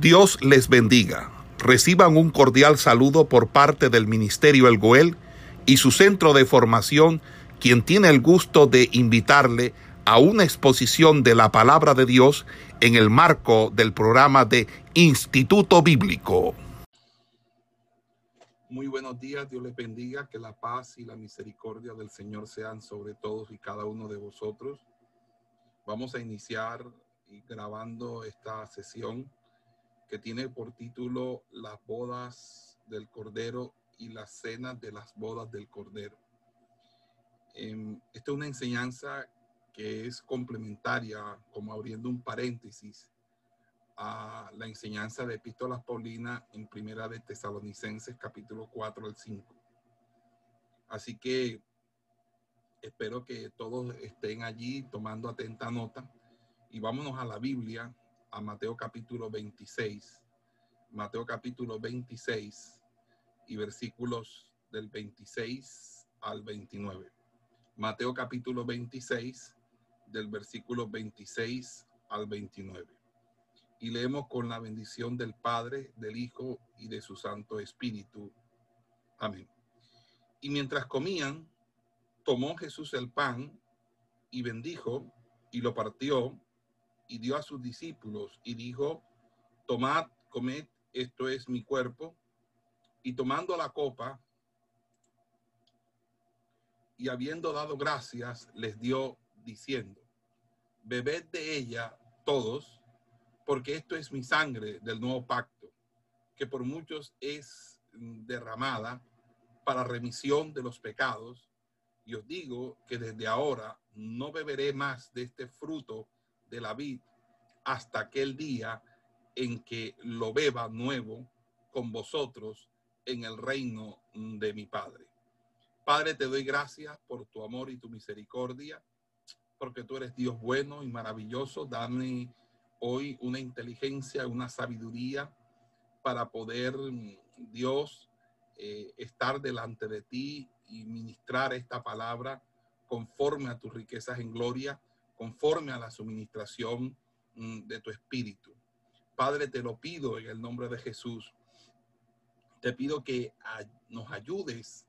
Dios les bendiga. Reciban un cordial saludo por parte del Ministerio El Goel y su centro de formación, quien tiene el gusto de invitarle a una exposición de la palabra de Dios en el marco del programa de Instituto Bíblico. Muy buenos días, Dios les bendiga, que la paz y la misericordia del Señor sean sobre todos y cada uno de vosotros. Vamos a iniciar grabando esta sesión que tiene por título Las bodas del Cordero y las cenas de las bodas del Cordero. Eh, esta es una enseñanza que es complementaria, como abriendo un paréntesis, a la enseñanza de Epístolas Paulina en Primera de Tesalonicenses, capítulo 4 al 5. Así que espero que todos estén allí tomando atenta nota y vámonos a la Biblia a Mateo capítulo 26. Mateo capítulo 26 y versículos del 26 al 29. Mateo capítulo 26 del versículo 26 al 29. Y leemos con la bendición del Padre, del Hijo y de su Santo Espíritu. Amén. Y mientras comían, tomó Jesús el pan y bendijo y lo partió y dio a sus discípulos y dijo, tomad, comed, esto es mi cuerpo. Y tomando la copa y habiendo dado gracias, les dio diciendo, bebed de ella todos, porque esto es mi sangre del nuevo pacto, que por muchos es derramada para remisión de los pecados. Y os digo que desde ahora no beberé más de este fruto de la vid hasta aquel día en que lo beba nuevo con vosotros en el reino de mi Padre. Padre, te doy gracias por tu amor y tu misericordia, porque tú eres Dios bueno y maravilloso. Dame hoy una inteligencia, una sabiduría para poder, Dios, eh, estar delante de ti y ministrar esta palabra conforme a tus riquezas en gloria conforme a la suministración mm, de tu espíritu. Padre, te lo pido en el nombre de Jesús. Te pido que nos ayudes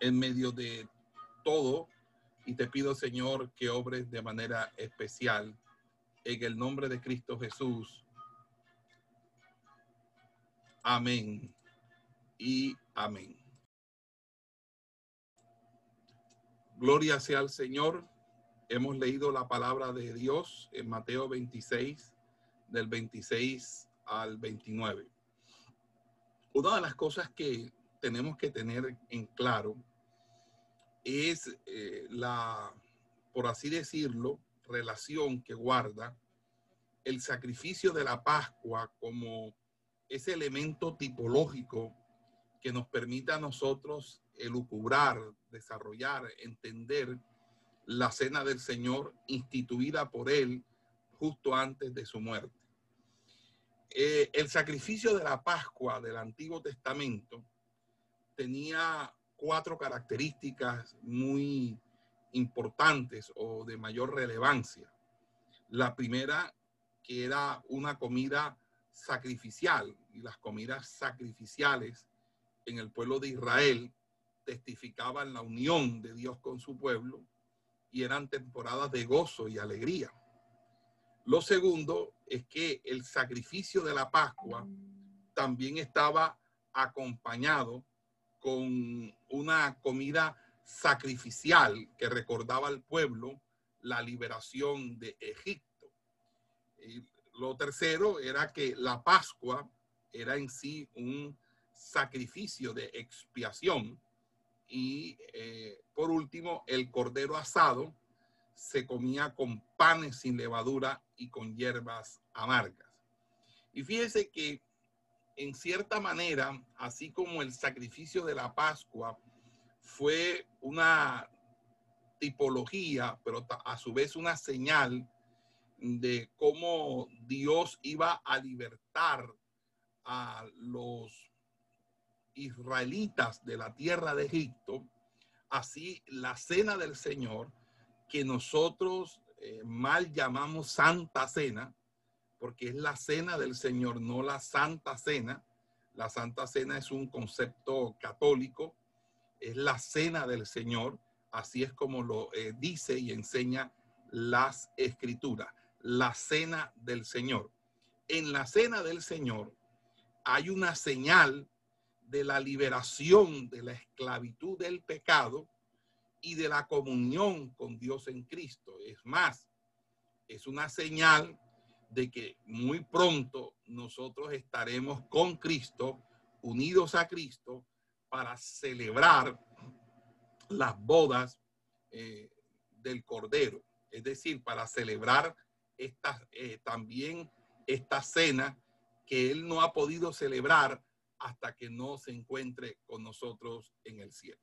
en medio de todo y te pido, Señor, que obres de manera especial en el nombre de Cristo Jesús. Amén y amén. Gloria sea al Señor. Hemos leído la palabra de Dios en Mateo 26, del 26 al 29. Una de las cosas que tenemos que tener en claro es eh, la, por así decirlo, relación que guarda el sacrificio de la Pascua como ese elemento tipológico que nos permita a nosotros elucubrar, desarrollar, entender la cena del Señor instituida por Él justo antes de su muerte. Eh, el sacrificio de la Pascua del Antiguo Testamento tenía cuatro características muy importantes o de mayor relevancia. La primera, que era una comida sacrificial, y las comidas sacrificiales en el pueblo de Israel testificaban la unión de Dios con su pueblo y eran temporadas de gozo y alegría. Lo segundo es que el sacrificio de la Pascua también estaba acompañado con una comida sacrificial que recordaba al pueblo la liberación de Egipto. Y lo tercero era que la Pascua era en sí un sacrificio de expiación y eh, por último, el cordero asado se comía con panes sin levadura y con hierbas amargas. Y fíjese que en cierta manera, así como el sacrificio de la Pascua fue una tipología, pero a su vez una señal de cómo Dios iba a libertar a los israelitas de la tierra de Egipto, así la cena del Señor que nosotros eh, mal llamamos Santa Cena, porque es la cena del Señor, no la Santa Cena. La Santa Cena es un concepto católico, es la cena del Señor, así es como lo eh, dice y enseña las escrituras, la cena del Señor. En la cena del Señor hay una señal de la liberación de la esclavitud del pecado y de la comunión con Dios en Cristo. Es más, es una señal de que muy pronto nosotros estaremos con Cristo, unidos a Cristo, para celebrar las bodas eh, del Cordero. Es decir, para celebrar esta, eh, también esta cena que Él no ha podido celebrar hasta que no se encuentre con nosotros en el cielo.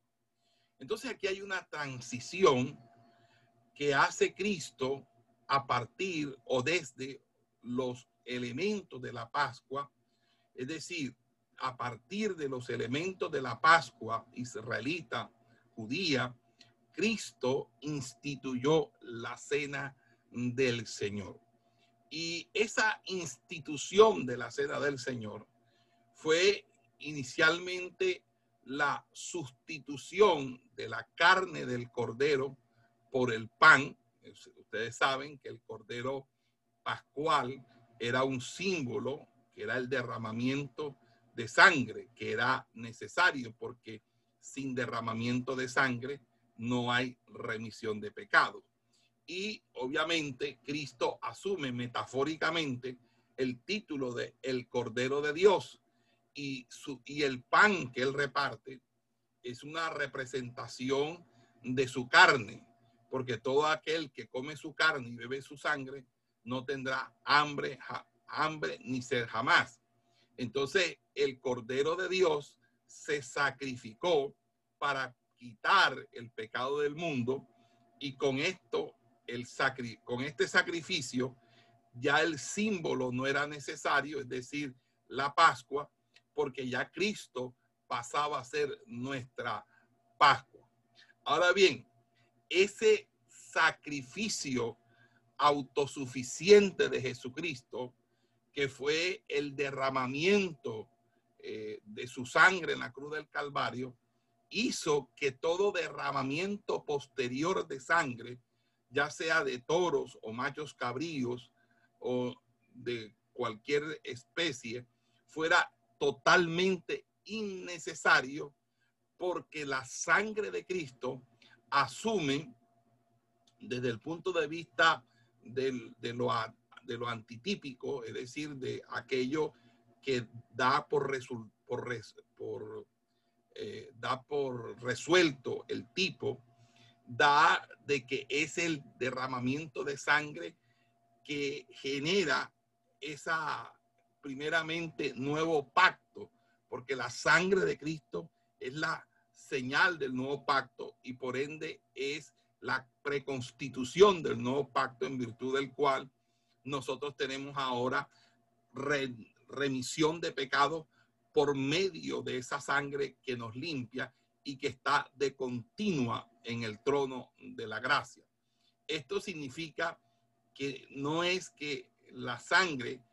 Entonces aquí hay una transición que hace Cristo a partir o desde los elementos de la Pascua, es decir, a partir de los elementos de la Pascua israelita, judía, Cristo instituyó la cena del Señor. Y esa institución de la cena del Señor fue inicialmente la sustitución de la carne del cordero por el pan. Ustedes saben que el cordero pascual era un símbolo, que era el derramamiento de sangre, que era necesario porque sin derramamiento de sangre no hay remisión de pecados. Y obviamente Cristo asume metafóricamente el título de el Cordero de Dios, y, su, y el pan que él reparte es una representación de su carne, porque todo aquel que come su carne y bebe su sangre no tendrá hambre, hambre ni sed jamás. Entonces, el Cordero de Dios se sacrificó para quitar el pecado del mundo y con esto, el sacri con este sacrificio, ya el símbolo no era necesario, es decir, la Pascua, porque ya Cristo pasaba a ser nuestra Pascua. Ahora bien, ese sacrificio autosuficiente de Jesucristo, que fue el derramamiento eh, de su sangre en la cruz del Calvario, hizo que todo derramamiento posterior de sangre, ya sea de toros o machos cabríos o de cualquier especie, fuera totalmente innecesario porque la sangre de Cristo asume desde el punto de vista de, lo, de lo antitípico, es decir, de aquello que da por, por, por, eh, da por resuelto el tipo, da de que es el derramamiento de sangre que genera esa primeramente nuevo pacto, porque la sangre de Cristo es la señal del nuevo pacto y por ende es la preconstitución del nuevo pacto en virtud del cual nosotros tenemos ahora remisión de pecado por medio de esa sangre que nos limpia y que está de continua en el trono de la gracia. Esto significa que no es que la sangre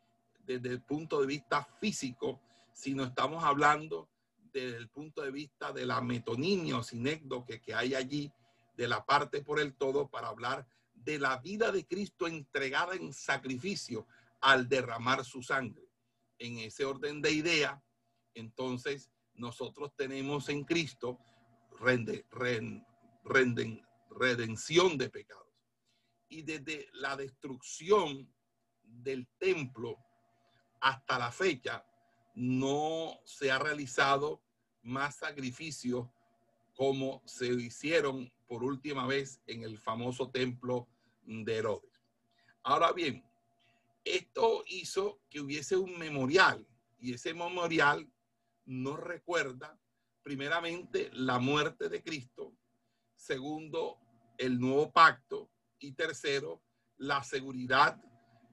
desde el punto de vista físico, sino estamos hablando desde el punto de vista de la metonimia o que, hay allí, de la parte por el todo, para hablar de la vida de Cristo entregada en sacrificio al derramar su sangre. En ese orden de idea, entonces nosotros tenemos en Cristo rende, redención de pecados. Y desde la destrucción del templo hasta la fecha no se ha realizado más sacrificios como se hicieron por última vez en el famoso templo de Herodes. Ahora bien, esto hizo que hubiese un memorial y ese memorial nos recuerda primeramente la muerte de Cristo, segundo el nuevo pacto y tercero la seguridad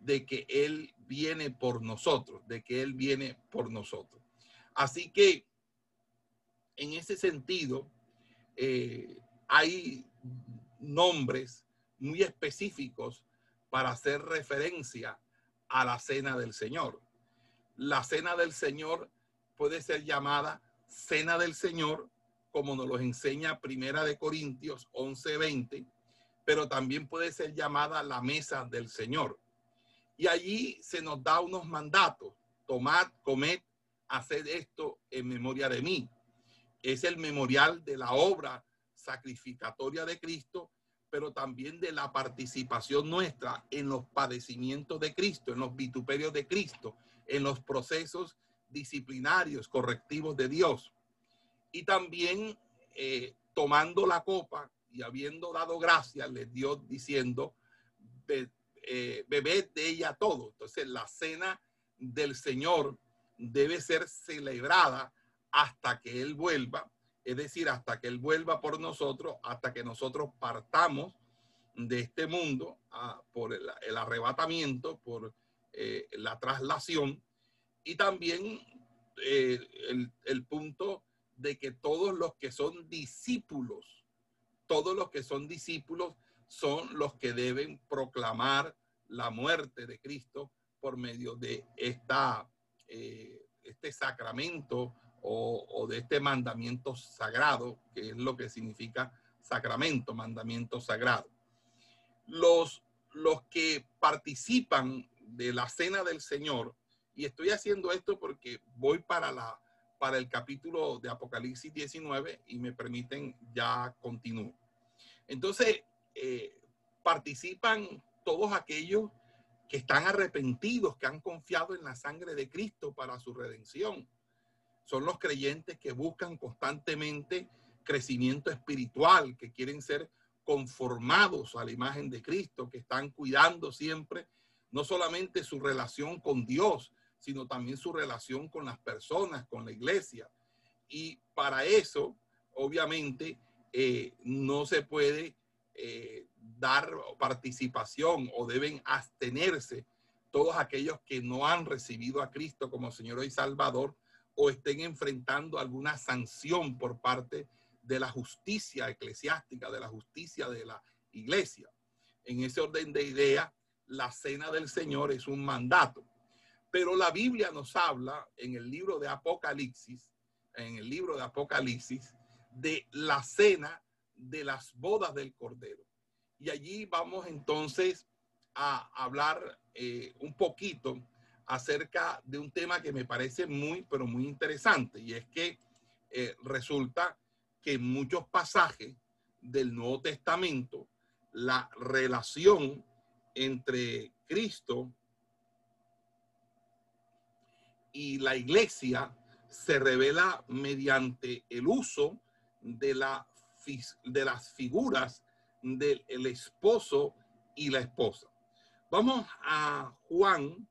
de que Él viene por nosotros, de que Él viene por nosotros. Así que en ese sentido, eh, hay nombres muy específicos para hacer referencia a la cena del Señor. La cena del Señor puede ser llamada cena del Señor, como nos lo enseña Primera de Corintios 11:20, pero también puede ser llamada la mesa del Señor. Y allí se nos da unos mandatos, tomad, comed, haced esto en memoria de mí. Es el memorial de la obra sacrificatoria de Cristo pero también de la participación nuestra en los padecimientos de Cristo, en los vituperios de Cristo, en los procesos disciplinarios, correctivos de Dios. Y también eh, tomando la copa y habiendo dado gracias, les dio diciendo, eh, de ella todo. Entonces la cena del Señor debe ser celebrada hasta que Él vuelva es decir, hasta que Él vuelva por nosotros, hasta que nosotros partamos de este mundo por el, arrebatamiento, por eh, la traslación y también eh, el punto de que todos los que son discípulos, todos los que son discípulos son los que deben proclamar la muerte de Cristo por medio de esta, eh, este sacramento o, de este mandamiento sagrado, que es lo que significa sacramento, mandamiento sagrado. Los, los que participan de la cena del Señor, y estoy haciendo esto porque voy para, la, para el capítulo de Apocalipsis 19 y me permiten ya continuar. Entonces, eh, participan todos aquellos que están arrepentidos, que han confiado en la sangre de Cristo para su redención son los creyentes que buscan constantemente crecimiento espiritual, que quieren ser conformados a la imagen de Cristo, que están cuidando siempre no solamente su relación con Dios, sino también su relación con las personas, con la iglesia. Y para eso, obviamente, eh, no se puede eh, dar participación o deben abstenerse todos aquellos que no han recibido a Cristo como Señor y Salvador o estén enfrentando alguna sanción por parte de la justicia eclesiástica, de la justicia de la iglesia. En ese orden de idea, la cena del Señor es un mandato. Pero la Biblia nos habla en el libro de Apocalipsis, en el libro de Apocalipsis, de la cena de las bodas del Cordero. Y allí vamos entonces a hablar eh, un poquito acerca de un tema que me parece muy, pero muy interesante, y es que eh, resulta que en muchos pasajes del Nuevo Testamento, la relación entre Cristo y la iglesia se revela mediante el uso de, la, de las figuras del esposo y la esposa. Vamos a Juan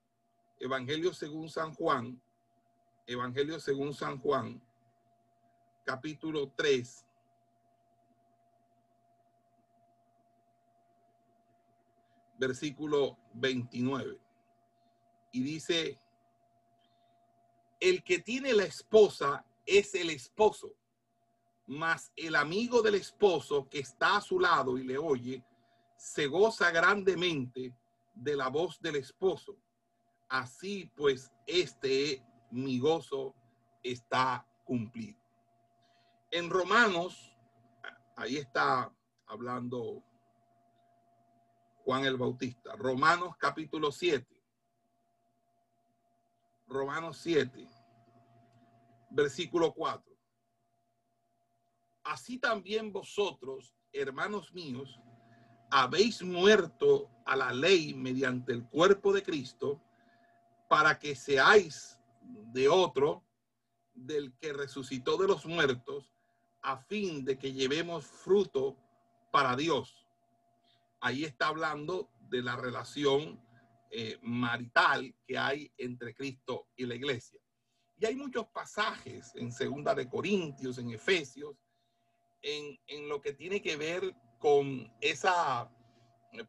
Evangelio según San Juan, Evangelio según San Juan, capítulo 3. Versículo 29. Y dice, el que tiene la esposa es el esposo, mas el amigo del esposo que está a su lado y le oye, se goza grandemente de la voz del esposo así pues este mi gozo está cumplido. En Romanos, ahí está hablando Juan el Bautista, Romanos capítulo 7. Romanos 7, versículo 4. Así también vosotros, hermanos míos, habéis muerto a la ley mediante el cuerpo de Cristo para que seáis de otro, del que resucitó de los muertos, a fin de que llevemos fruto para Dios. Ahí está hablando de la relación eh, marital que hay entre Cristo y la iglesia. Y hay muchos pasajes en Segunda de Corintios, en Efesios, en, lo que tiene que ver con esa,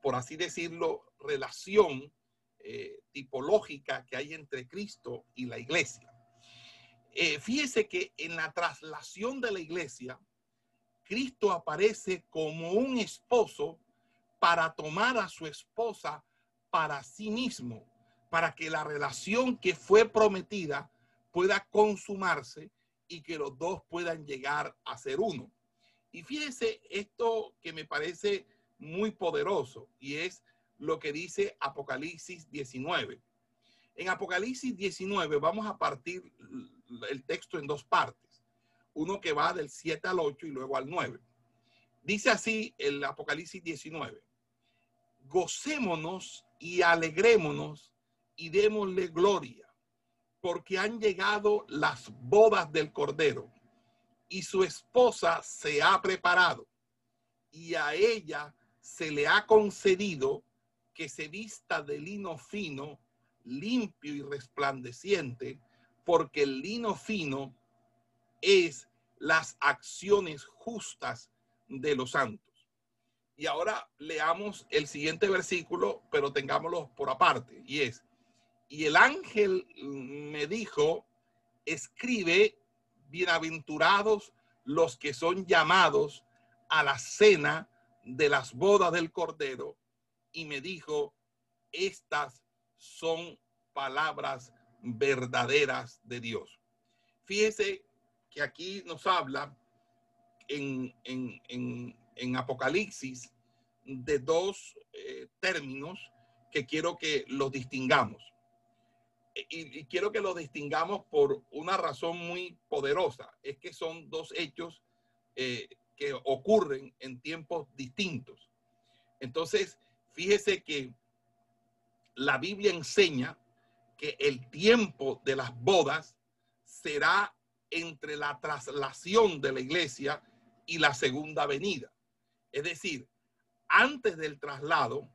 por así decirlo, relación eh, tipológica que hay entre Cristo y la iglesia. Eh, fíjese que en la traslación de la iglesia, Cristo aparece como un esposo para tomar a su esposa para sí mismo, para que la relación que fue prometida pueda consumarse y que los dos puedan llegar a ser uno. Y fíjese esto que me parece muy poderoso y es lo que dice Apocalipsis 19. En Apocalipsis 19 vamos a partir el texto en dos partes. Uno que va del 7 al 8 y luego al 9. Dice así el Apocalipsis 19. Gocémonos y alegrémonos y démosle gloria, porque han llegado las bodas del Cordero y su esposa se ha preparado y a ella se le ha concedido que se vista de lino fino, limpio y resplandeciente, porque el lino fino es las acciones justas de los santos. Y ahora leamos el siguiente versículo, pero tengámoslo por aparte, y es, y el ángel me dijo, escribe, bienaventurados los que son llamados a la cena de las bodas del Cordero, y me dijo, estas son palabras verdaderas de Dios. Fíjese que aquí nos habla en, en, Apocalipsis de dos eh, términos que quiero que los distingamos. Y, quiero que los distingamos por una razón muy poderosa. Es que son dos hechos eh, que ocurren en tiempos distintos. Entonces, fíjese que la Biblia enseña que el tiempo de las bodas será entre la traslación de la iglesia y la segunda venida. Es decir, antes del traslado,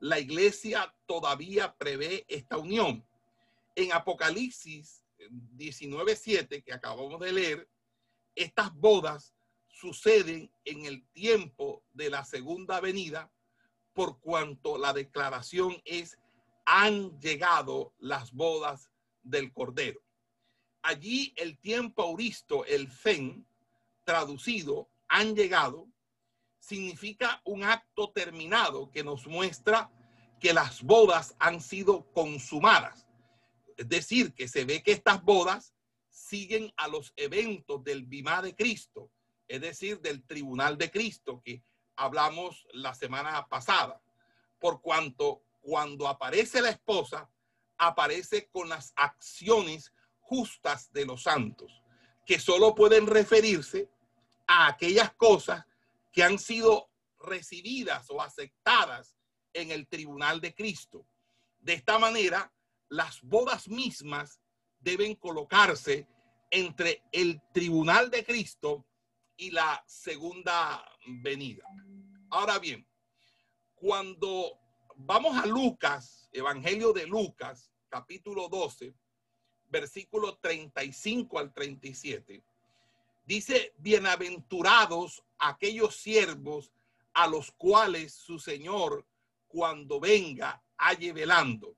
la iglesia todavía prevé esta unión. En Apocalipsis 19.7, que acabamos de leer, estas bodas suceden en el tiempo de la segunda venida, por cuanto la declaración es han llegado las bodas del Cordero. Allí el tiempo auristo, el fen, traducido, han llegado, significa un acto terminado que nos muestra que las bodas han sido consumadas. Es decir, que se ve que estas bodas siguen a los eventos del Bimá de Cristo, es decir, del tribunal de Cristo que hablamos la semana pasada, por cuanto cuando aparece la esposa, aparece con las acciones justas de los santos, que solo pueden referirse a aquellas cosas que han sido recibidas o aceptadas en el tribunal de Cristo. De esta manera, las bodas mismas deben colocarse entre el tribunal de Cristo y la segunda venida. Ahora bien, cuando vamos a Lucas, Evangelio de Lucas, capítulo 12, versículo 35 al 37, dice, bienaventurados aquellos siervos a los cuales su Señor cuando venga halle velando.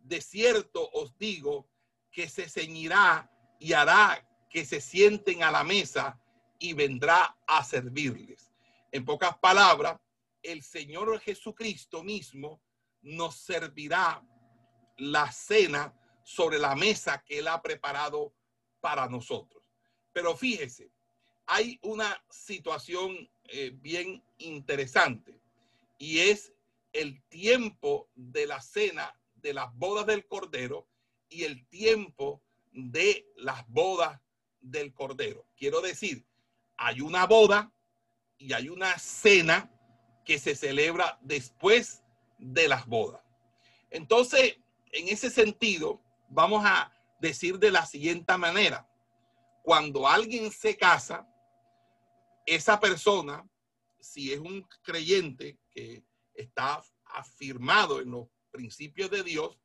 De cierto os digo que se ceñirá y hará que se sienten a la mesa y vendrá a servirles. En pocas palabras, el Señor Jesucristo mismo nos servirá la cena sobre la mesa que Él ha preparado para nosotros. Pero fíjese, hay una situación eh, bien interesante y es el tiempo de la cena de las bodas del Cordero y el tiempo de las bodas del Cordero. Quiero decir, hay una boda y hay una cena que se celebra después de las bodas. Entonces, en ese sentido, vamos a decir de la siguiente manera. Cuando alguien se casa, esa persona, si es un creyente que está afirmado en los principios de Dios,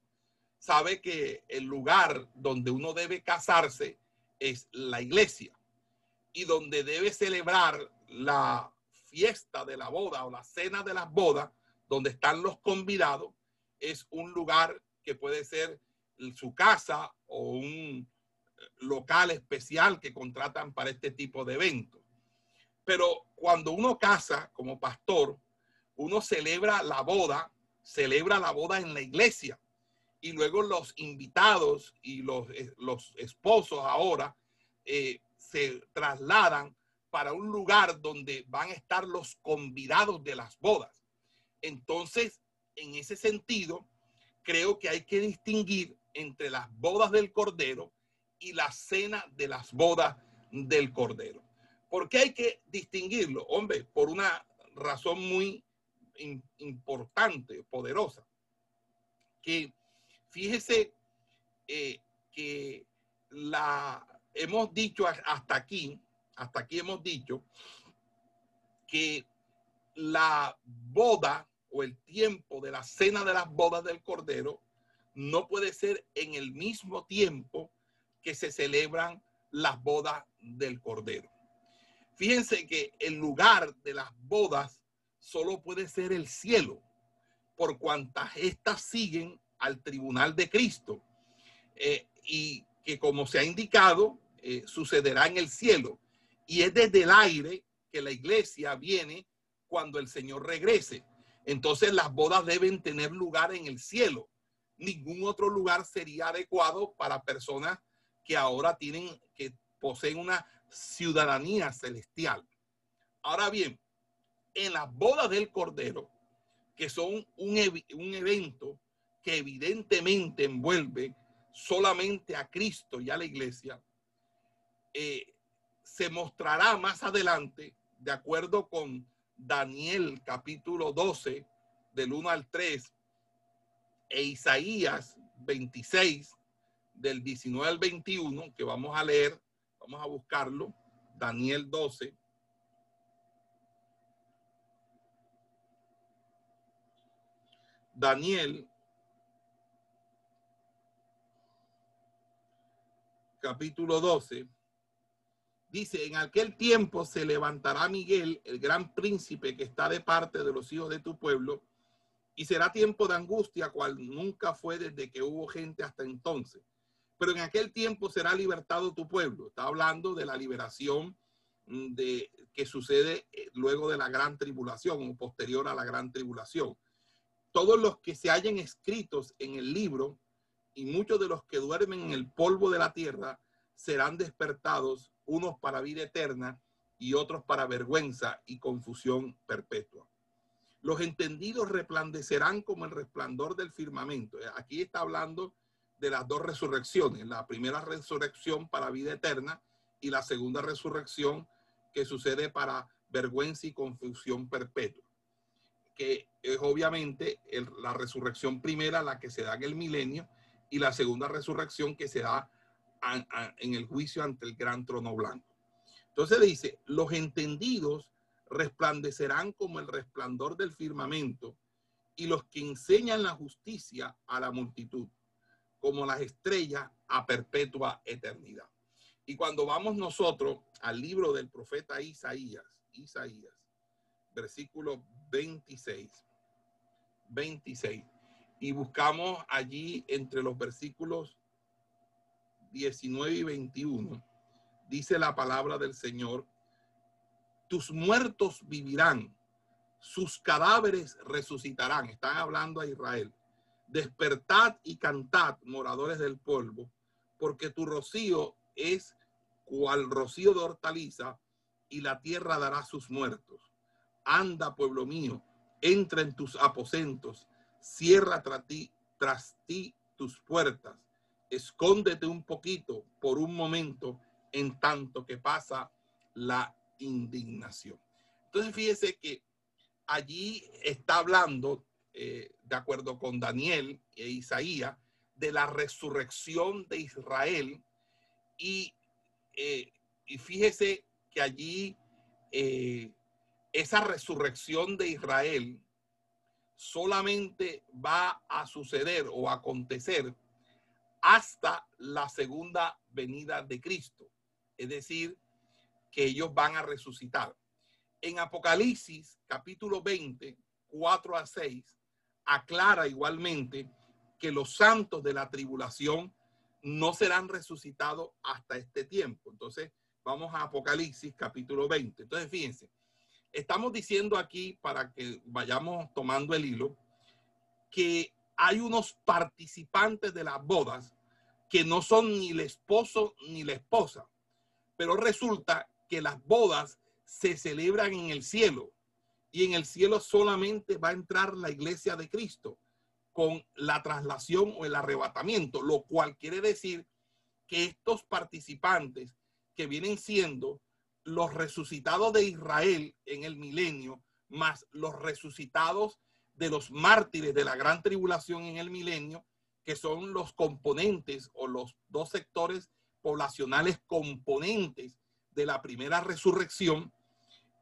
sabe que el lugar donde uno debe casarse es la iglesia y donde debe celebrar la fiesta de la boda o la cena de las bodas, donde están los convidados, es un lugar que puede ser su casa o un local especial que contratan para este tipo de eventos. Pero cuando uno casa como pastor, uno celebra la boda, celebra la boda en la iglesia y luego los invitados y los, eh, los esposos ahora eh, se trasladan para un lugar donde van a estar los convidados de las bodas. Entonces, en ese sentido, creo que hay que distinguir entre las bodas del Cordero y la cena de las bodas del Cordero. ¿Por qué hay que distinguirlo? Hombre, por una razón muy importante, poderosa, que Fíjese eh, que la hemos dicho hasta aquí, hasta aquí hemos dicho que la boda o el tiempo de la cena de las bodas del Cordero no puede ser en el mismo tiempo que se celebran las bodas del Cordero. Fíjense que el lugar de las bodas solo puede ser el cielo, por cuantas éstas siguen al tribunal de Cristo eh, y que como se ha indicado, eh, sucederá en el cielo. Y es desde el aire que la iglesia viene cuando el Señor regrese. Entonces las bodas deben tener lugar en el cielo. Ningún otro lugar sería adecuado para personas que ahora tienen, que poseen una ciudadanía celestial. Ahora bien, en las bodas del Cordero, que son un, evento que evidentemente envuelve solamente a Cristo y a la iglesia, eh, se mostrará más adelante, de acuerdo con Daniel capítulo 12, del 1 al 3, e Isaías 26, del 19 al 21, que vamos a leer, vamos a buscarlo, Daniel 12. Daniel capítulo 12, dice, en aquel tiempo se levantará Miguel, el gran príncipe que está de parte de los hijos de tu pueblo, y será tiempo de angustia cual nunca fue desde que hubo gente hasta entonces. Pero en aquel tiempo será libertado tu pueblo. Está hablando de la liberación mm, de, que sucede eh, luego de la gran tribulación o posterior a la gran tribulación. Todos los que se hayan escritos en el libro y muchos de los que duermen en el polvo de la tierra serán despertados, unos para vida eterna y otros para vergüenza y confusión perpetua. Los entendidos resplandecerán como el resplandor del firmamento. Aquí está hablando de las dos resurrecciones, la primera resurrección para vida eterna y la segunda resurrección que sucede para vergüenza y confusión perpetua, que es obviamente la resurrección primera, la que se da en el milenio, y la segunda resurrección que se da en el juicio ante el gran trono blanco. Entonces dice, los entendidos resplandecerán como el resplandor del firmamento y los que enseñan la justicia a la multitud, como las estrellas a perpetua eternidad. Y cuando vamos nosotros al libro del profeta Isaías, Isaías, versículo 26, 26, y buscamos allí entre los versículos 19 y 21, dice la palabra del Señor, tus muertos vivirán, sus cadáveres resucitarán. Están hablando a Israel. Despertad y cantad, moradores del polvo, porque tu rocío es cual rocío de hortaliza, y la tierra dará sus muertos. Anda, pueblo mío, entra en tus aposentos, cierra tras ti, tras ti tus puertas, escóndete un poquito por un momento en tanto que pasa la indignación. Entonces fíjese que allí está hablando, eh, de acuerdo con Daniel e Isaías, de la resurrección de Israel y, eh, y fíjese que allí eh, esa resurrección de Israel solamente va a suceder o a acontecer hasta la segunda venida de Cristo. Es decir, que ellos van a resucitar. En Apocalipsis capítulo 20, 4 a 6, aclara igualmente que los santos de la tribulación no serán resucitados hasta este tiempo. Entonces, vamos a Apocalipsis capítulo 20. Entonces, fíjense, Estamos diciendo aquí, para que vayamos tomando el hilo, que hay unos participantes de las bodas que no son ni el esposo ni la esposa, pero resulta que las bodas se celebran en el cielo y en el cielo solamente va a entrar la iglesia de Cristo con la traslación o el arrebatamiento, lo cual quiere decir que estos participantes que vienen siendo los resucitados de Israel en el milenio, más los resucitados de los mártires de la gran tribulación en el milenio, que son los componentes o los dos sectores poblacionales componentes de la primera resurrección,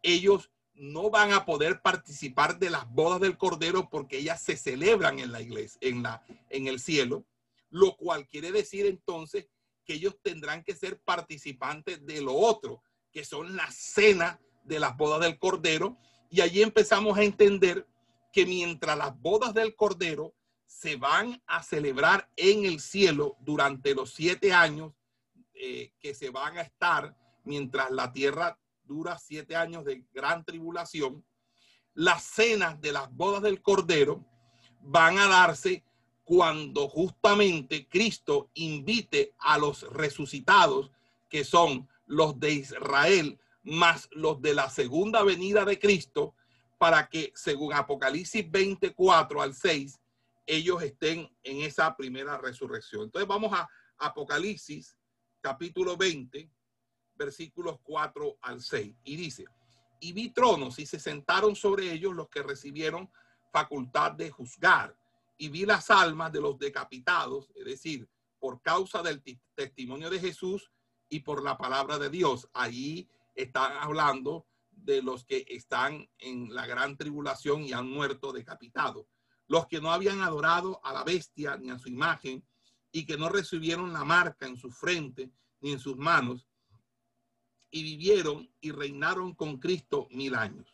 ellos no van a poder participar de las bodas del Cordero porque ellas se celebran en la iglesia, en, la, en el cielo, lo cual quiere decir entonces que ellos tendrán que ser participantes de lo otro, que son la cena de las bodas del Cordero. Y allí empezamos a entender que mientras las bodas del Cordero se van a celebrar en el cielo durante los siete años eh, que se van a estar mientras la tierra dura siete años de gran tribulación, las cenas de las bodas del Cordero van a darse cuando justamente Cristo invite a los resucitados, que son los de Israel, más los de la segunda venida de Cristo, para que, según Apocalipsis 24 al 6, ellos estén en esa primera resurrección. Entonces vamos a Apocalipsis capítulo 20, versículos 4 al 6. Y dice, y vi tronos y se sentaron sobre ellos los que recibieron facultad de juzgar y vi las almas de los decapitados, es decir, por causa del testimonio de Jesús y por la palabra de Dios. Ahí están hablando de los que están en la gran tribulación y han muerto decapitados. Los que no habían adorado a la bestia ni a su imagen y que no recibieron la marca en su frente ni en sus manos y vivieron y reinaron con Cristo mil años.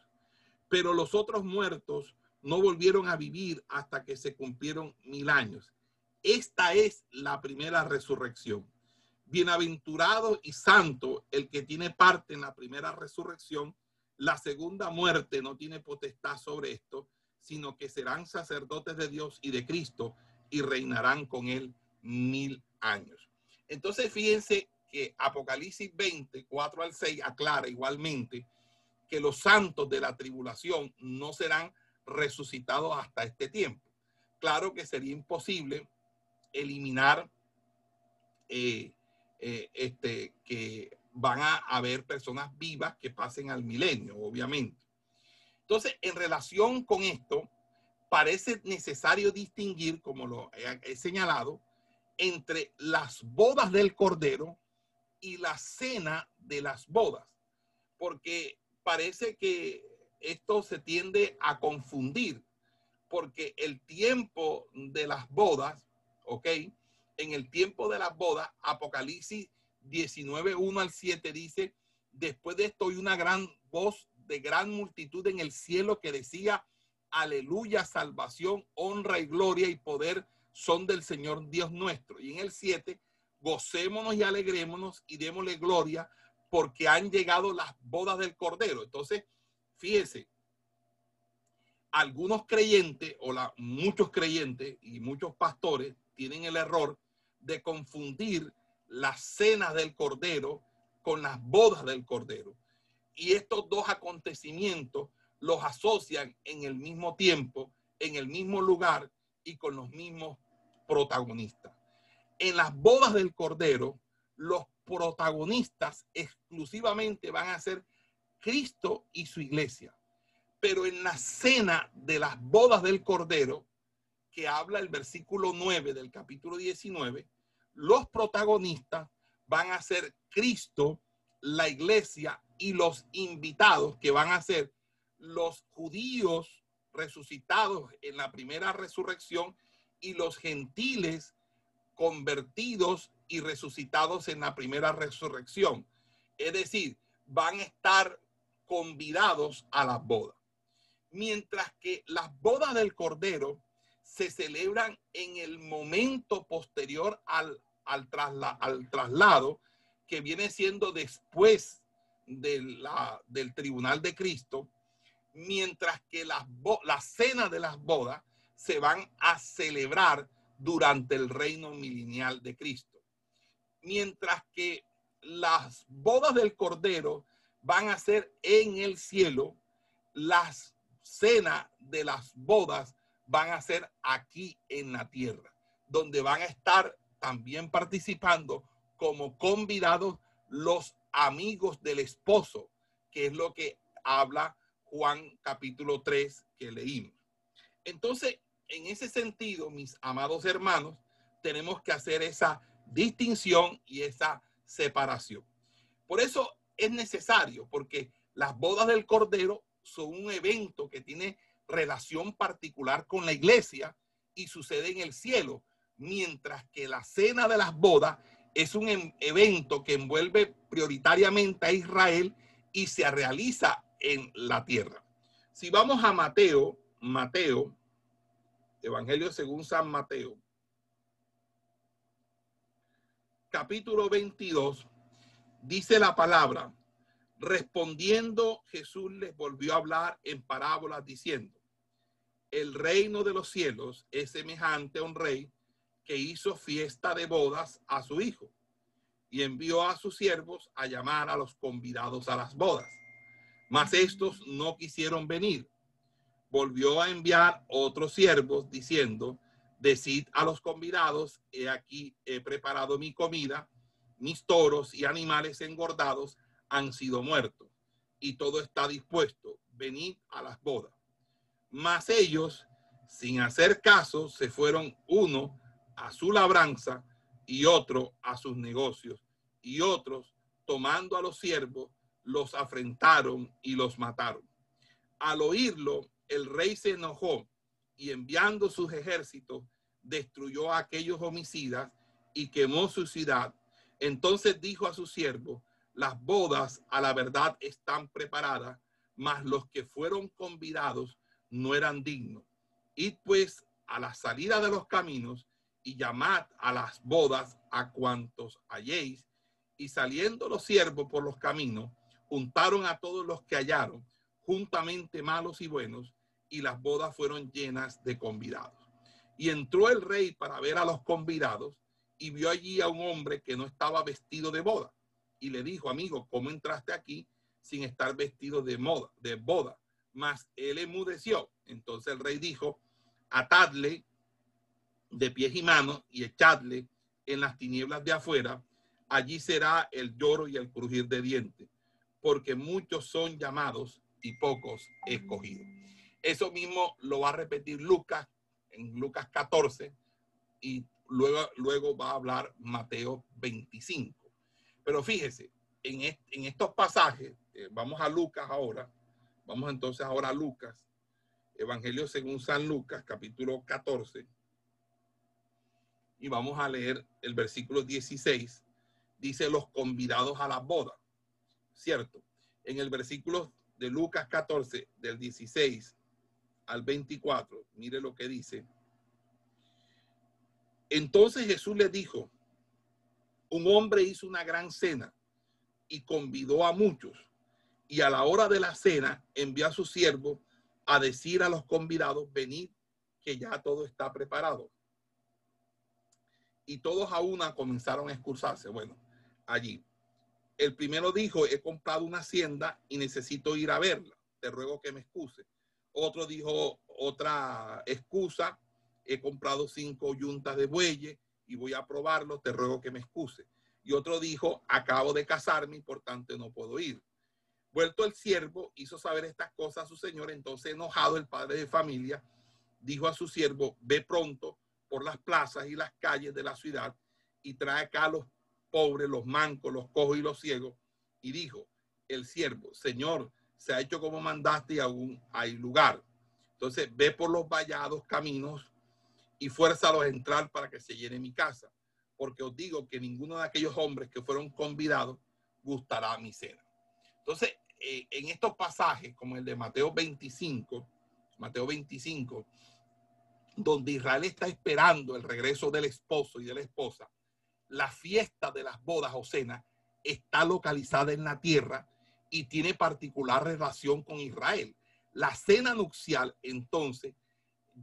Pero los otros muertos no volvieron a vivir hasta que se cumplieron mil años. Esta es la primera resurrección. Bienaventurado y santo el que tiene parte en la primera resurrección. La segunda muerte no tiene potestad sobre esto, sino que serán sacerdotes de Dios y de Cristo y reinarán con él mil años. Entonces, fíjense que Apocalipsis 20, 4 al 6 aclara igualmente que los santos de la tribulación no serán resucitado hasta este tiempo. Claro que sería imposible eliminar eh, eh, este, que van a haber personas vivas que pasen al milenio, obviamente. Entonces, en relación con esto, parece necesario distinguir, como lo he, he señalado, entre las bodas del Cordero y la cena de las bodas, porque parece que esto se tiende a confundir porque el tiempo de las bodas, ¿ok? En el tiempo de las bodas, Apocalipsis 19, 1 al 7 dice, después de esto hay una gran voz de gran multitud en el cielo que decía, aleluya, salvación, honra y gloria y poder son del Señor Dios nuestro. Y en el 7, gocémonos y alegrémonos y démosle gloria porque han llegado las bodas del Cordero. Entonces, Fíjese, algunos creyentes o la, muchos creyentes y muchos pastores tienen el error de confundir las cenas del Cordero con las bodas del Cordero. Y estos dos acontecimientos los asocian en el mismo tiempo, en el mismo lugar y con los mismos protagonistas. En las bodas del Cordero, los protagonistas exclusivamente van a ser Cristo y su iglesia. Pero en la cena de las bodas del Cordero, que habla el versículo 9 del capítulo 19, los protagonistas van a ser Cristo, la iglesia y los invitados que van a ser los judíos resucitados en la primera resurrección y los gentiles convertidos y resucitados en la primera resurrección. Es decir, van a estar convidados a las bodas. Mientras que las bodas del Cordero se celebran en el momento posterior al, al, traslado, que viene siendo después de la, del tribunal de Cristo, mientras que las, las cenas de las bodas se van a celebrar durante el reino milenial de Cristo. Mientras que las bodas del Cordero van a ser en el cielo, las cenas de las bodas van a ser aquí en la tierra, donde van a estar también participando como convidados los amigos del esposo, que es lo que habla Juan capítulo 3 que leímos. Entonces, en ese sentido, mis amados hermanos, tenemos que hacer esa distinción y esa separación. Por eso es necesario, porque las bodas del Cordero son un evento que tiene relación particular con la iglesia y sucede en el cielo, mientras que la cena de las bodas es un em, evento que envuelve prioritariamente a Israel y se realiza en la tierra. Si vamos a Mateo, Mateo, Evangelio según San Mateo, capítulo 22, dice la palabra, respondiendo Jesús les volvió a hablar en parábolas diciendo, el reino de los cielos es semejante a un rey que hizo fiesta de bodas a su hijo y envió a sus siervos a llamar a los convidados a las bodas. Mas estos no quisieron venir. Volvió a enviar otros siervos diciendo, decid a los convidados, he aquí he preparado mi comida, mis toros y animales engordados han sido muertos y todo está dispuesto, venid a las bodas. Mas ellos, sin hacer caso, se fueron uno a su labranza y otro a sus negocios. Y otros, tomando a los siervos, los afrentaron y los mataron. Al oírlo, el rey se enojó y enviando sus ejércitos, destruyó a aquellos homicidas y quemó su ciudad. Entonces dijo a sus siervos, las bodas a la verdad están preparadas, mas los que fueron convidados no eran dignos. Id pues a la salida de los caminos y llamad a las bodas a cuantos halléis. Y saliendo los siervos por los caminos, juntaron a todos los que hallaron, juntamente malos y buenos, y las bodas fueron llenas de convidados. Y entró el rey para ver a los convidados y vio allí a un hombre que no estaba vestido de boda. Y le dijo, amigo, ¿cómo entraste aquí sin estar vestido de moda, de boda? Mas él emudeció. Entonces el rey dijo, atadle de pies y manos y echadle en las tinieblas de afuera, allí será el lloro y el crujir de dientes, porque muchos son llamados y pocos escogidos. Eso mismo lo va a repetir Lucas en Lucas 14 y luego, luego va a hablar Mateo 25. Pero fíjese, en, en estos pasajes, eh, vamos a Lucas ahora, vamos entonces ahora a Lucas, Evangelio según San Lucas, capítulo 14 y vamos a leer el versículo 16. Dice los convidados a la boda, ¿cierto? En el versículo de Lucas 14, del 16 al 24, mire lo que dice. Entonces Jesús le dijo, un hombre hizo una gran cena y convidó a muchos. Y a la hora de la cena envió a su siervo a decir a los convidados, venid, que ya todo está preparado y todos a una comenzaron a excursarse. Bueno, allí. El primero dijo, he comprado una hacienda y necesito ir a verla. Te ruego que me excuse. Otro dijo otra excusa, he comprado cinco yuntas de bueyes y voy a probarlo, te ruego que me excuse. Y otro dijo, acabo de casarme y por tanto no puedo ir. Vuelto el siervo, hizo saber estas cosas a su señor, entonces enojado el padre de familia, dijo a su siervo, ve pronto por las plazas y las calles de la ciudad y trae acá a los pobres, los mancos, los cojos y los ciegos. Y dijo el siervo, Señor, se ha hecho como mandaste y aún hay lugar. Entonces ve por los vallados caminos y fuérzalos a entrar para que se llene mi casa. Porque os digo que ninguno de aquellos hombres que fueron convidados gustará mi cena. Entonces, eh, en estos pasajes, como el de Mateo 25, Mateo 25, donde Israel está esperando el regreso del esposo y de la esposa, la fiesta de las bodas o cena está localizada en la tierra y tiene particular relación con Israel. La cena nupcial entonces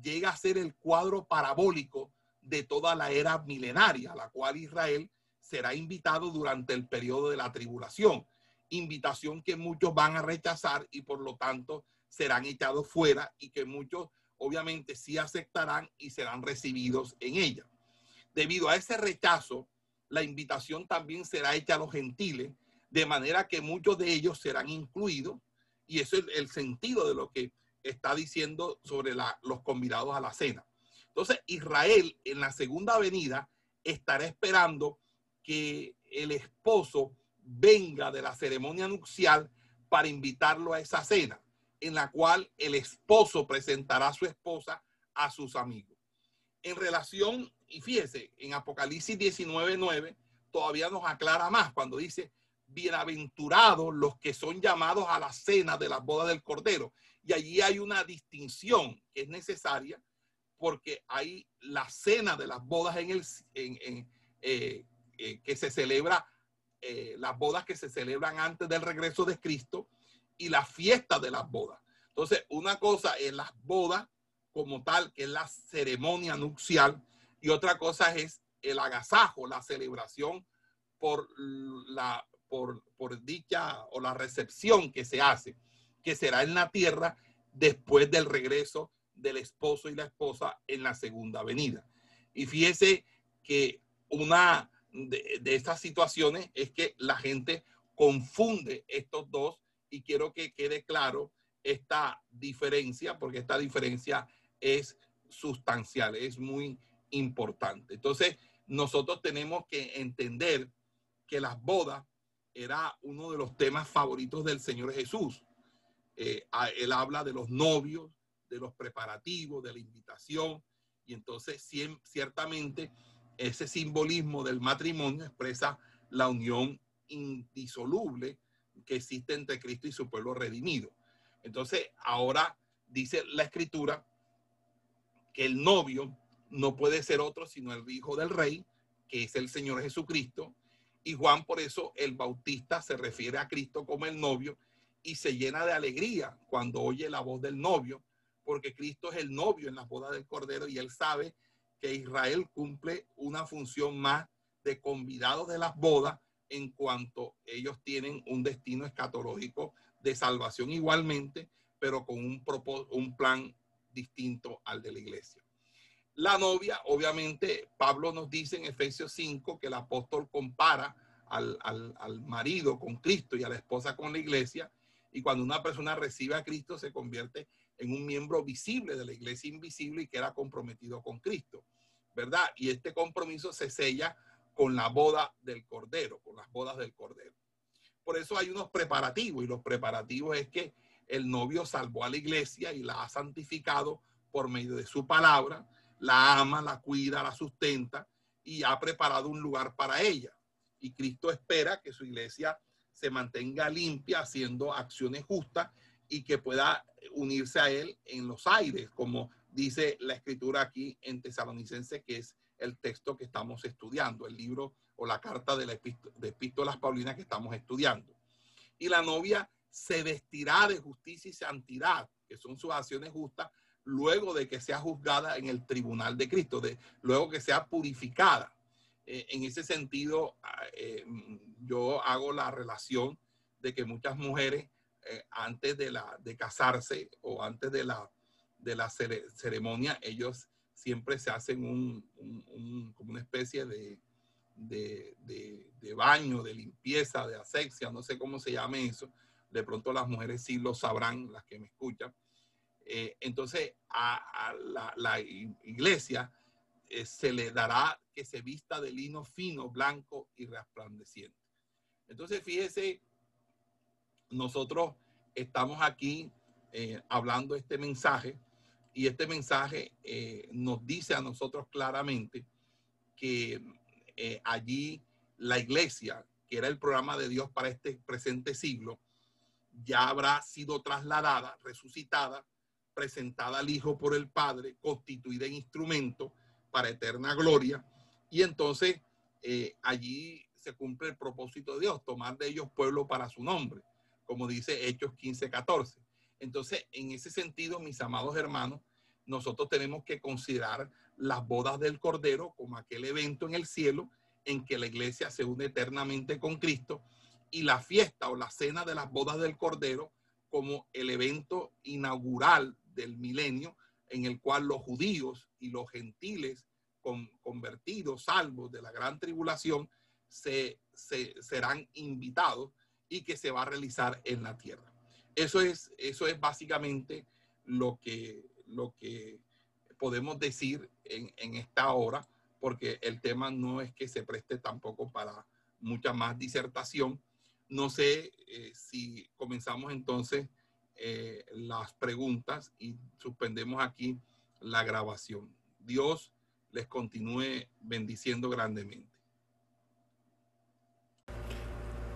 llega a ser el cuadro parabólico de toda la era milenaria, a la cual Israel será invitado durante el periodo de la tribulación. Invitación que muchos van a rechazar y por lo tanto serán echados fuera y que muchos obviamente sí aceptarán y serán recibidos en ella. Debido a ese rechazo, la invitación también será hecha a los gentiles, de manera que muchos de ellos serán incluidos y eso es el sentido de lo que está diciendo sobre los convidados a la cena. Entonces, Israel en la segunda venida estará esperando que el esposo venga de la ceremonia nupcial para invitarlo a esa cena, en la cual el esposo presentará a su esposa a sus amigos. En relación, y fíjese, en Apocalipsis 19:9 todavía nos aclara más cuando dice, bienaventurados los que son llamados a la cena de la boda del Cordero. Y allí hay una distinción que es necesaria porque hay la cena de las bodas en el, en, eh, eh, que se celebra, eh, las bodas que se celebran antes del regreso de Cristo y la fiesta de las bodas. Entonces, una cosa es las bodas como tal, que es la ceremonia nupcial, y otra cosa es el agasajo, la celebración por la por, por dicha o la recepción que se hace, que será en la tierra después del regreso del esposo y la esposa en la segunda venida. Y fíjese que una de, estas situaciones es que la gente confunde estos dos y quiero que quede claro esta diferencia, porque esta diferencia es sustancial, es muy importante. Entonces, nosotros tenemos que entender que las bodas era uno de los temas favoritos del Señor Jesús. Eh, él habla de los novios, de los preparativos, de la invitación, y entonces ciertamente ese simbolismo del matrimonio expresa la unión indisoluble que existe entre Cristo y su pueblo redimido. Entonces, ahora dice la escritura que el novio no puede ser otro sino el hijo del rey, que es el Señor Jesucristo, y Juan por eso el bautista se refiere a Cristo como el novio y se llena de alegría cuando oye la voz del novio, porque Cristo es el novio en la boda del Cordero y él sabe que Israel cumple una función más de convidados de las bodas en cuanto ellos tienen un destino escatológico de salvación igualmente, pero con un, un plan distinto al de la iglesia. La novia, obviamente, Pablo nos dice en Efesios 5 que el apóstol compara al, marido con Cristo y a la esposa con la iglesia. Y cuando una persona recibe a Cristo, se convierte en un miembro visible de la iglesia invisible y queda comprometido con Cristo, ¿verdad? Y este compromiso se sella con la boda del Cordero, con las bodas del Cordero. Por eso hay unos preparativos y los preparativos es que el novio salvó a la iglesia y la ha santificado por medio de su palabra la ama, la cuida, la sustenta y ha preparado un lugar para ella. Y Cristo espera que su iglesia se mantenga limpia, haciendo acciones justas y que pueda unirse a Él en los aires, como dice la escritura aquí en Tesalonicense, que es el texto que estamos estudiando, el libro o la carta de, la de epístolas paulinas que estamos estudiando. Y la novia se vestirá de justicia y santidad, que son sus acciones justas, luego de que sea juzgada en el tribunal de Cristo, de, luego que sea purificada. Eh, en ese sentido, ah, eh, yo hago la relación de que muchas mujeres eh, antes de, la, de casarse o antes de la, de la ceremonia, ellos siempre se hacen un, como una especie de, de, de, baño, de limpieza, de asexia, no sé cómo se llame eso. De pronto las mujeres sí lo sabrán, las que me escuchan eh, entonces a, la, iglesia eh, se le dará que se vista de lino fino, blanco y resplandeciente. Entonces, fíjese, nosotros estamos aquí eh, hablando este mensaje y este mensaje nos dice a nosotros claramente que allí la iglesia, que era el programa de Dios para este presente siglo, ya habrá sido trasladada, resucitada presentada al Hijo por el Padre, constituida en instrumento para eterna gloria. Y entonces eh, allí se cumple el propósito de Dios, tomar de ellos pueblo para su nombre, como dice Hechos 15, 14. Entonces, en ese sentido, mis amados hermanos, nosotros tenemos que considerar las bodas del Cordero como aquel evento en el cielo en que la iglesia se une eternamente con Cristo y la fiesta o la cena de las bodas del Cordero como el evento inaugural del milenio en el cual los judíos y los gentiles convertidos, salvos de la gran tribulación, se, serán invitados y que se va a realizar en la tierra. Eso es, eso es básicamente lo que, lo que podemos decir en, en esta hora, porque el tema no es que se preste tampoco para mucha más disertación. No sé eh, si comenzamos entonces eh, las preguntas y suspendemos aquí la grabación. Dios les continúe bendiciendo grandemente.